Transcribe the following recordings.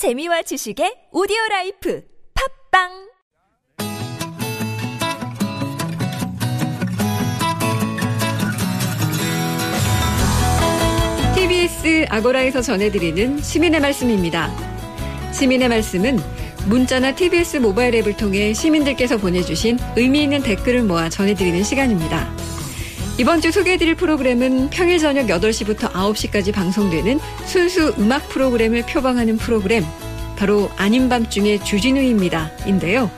재미와 지식의 오디오 life 팟빵 TBS 아고라에서 전해드리는 시민의 말씀입니다. 시민의 말씀은 문자나 TBS 모바일 앱을 통해 시민들께서 보내주신 의미 있는 댓글을 모아 전해드리는 시간입니다. 이번 주 소개해드릴 프로그램은 평일 저녁 8시부터 9시까지 방송되는 순수 음악 프로그램을 표방하는 프로그램, 바로 아닌 밤중에 주진우입니다. 인데요.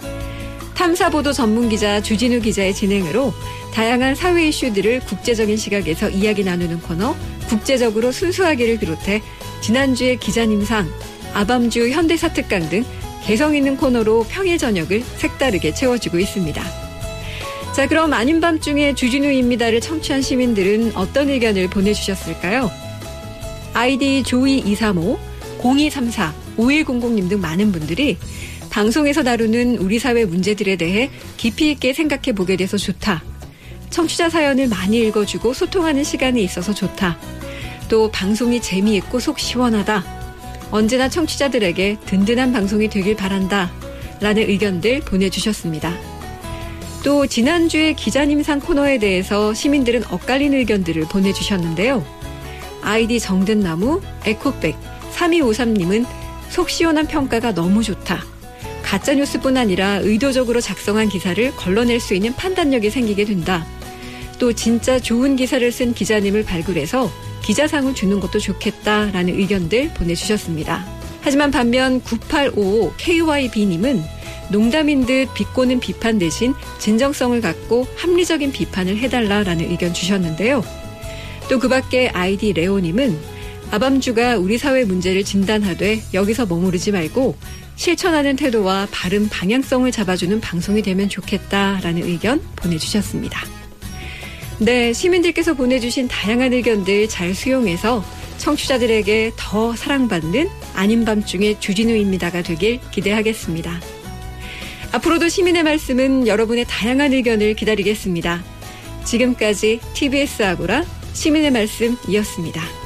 탐사보도 전문기자 주진우 기자의 진행으로 다양한 사회 이슈들을 국제적인 시각에서 이야기 나누는 코너 국제적으로 순수하기를 비롯해 지난주의 기자님상, 아밤주 현대사특강 등 개성 있는 코너로 평일 저녁을 색다르게 채워주고 있습니다. 자, 그럼 아닌 밤중에 주진우입니다를 청취한 시민들은 어떤 의견을 보내주셨을까요? 아이디 조이235, 0234, 5100님 등 많은 분들이 방송에서 다루는 우리 사회 문제들에 대해 깊이 있게 생각해 보게 돼서 좋다. 청취자 사연을 많이 읽어주고 소통하는 시간이 있어서 좋다. 또 방송이 재미있고 속 시원하다. 언제나 청취자들에게 든든한 방송이 되길 바란다. 라는 의견들 보내주셨습니다. 또 지난주에 기자님상 코너에 대해서 시민들은 엇갈린 의견들을 보내주셨는데요. 아이디 정든나무, 에코백, 3253님은 속 시원한 평가가 너무 좋다. 가짜뉴스뿐 아니라 의도적으로 작성한 기사를 걸러낼 수 있는 판단력이 생기게 된다. 또 진짜 좋은 기사를 쓴 기자님을 발굴해서 기자상을 주는 것도 좋겠다라는 의견들 보내주셨습니다. 하지만 반면 9855 KYB님은 농담인 듯 비꼬는 비판 대신 진정성을 갖고 합리적인 비판을 해달라라는 의견 주셨는데요. 또 그 밖에 아이디 레오님은 아밤주가 우리 사회 문제를 진단하되 여기서 머무르지 말고 실천하는 태도와 바른 방향성을 잡아주는 방송이 되면 좋겠다라는 의견 보내주셨습니다. 네, 시민들께서 보내주신 다양한 의견들 잘 수용해서 청취자들에게 더 사랑받는 아닌 밤중에 주진우입니다가 되길 기대하겠습니다. 앞으로도 시민의 말씀은 여러분의 다양한 의견을 기다리겠습니다. 지금까지 TBS 아고라 시민의 말씀이었습니다.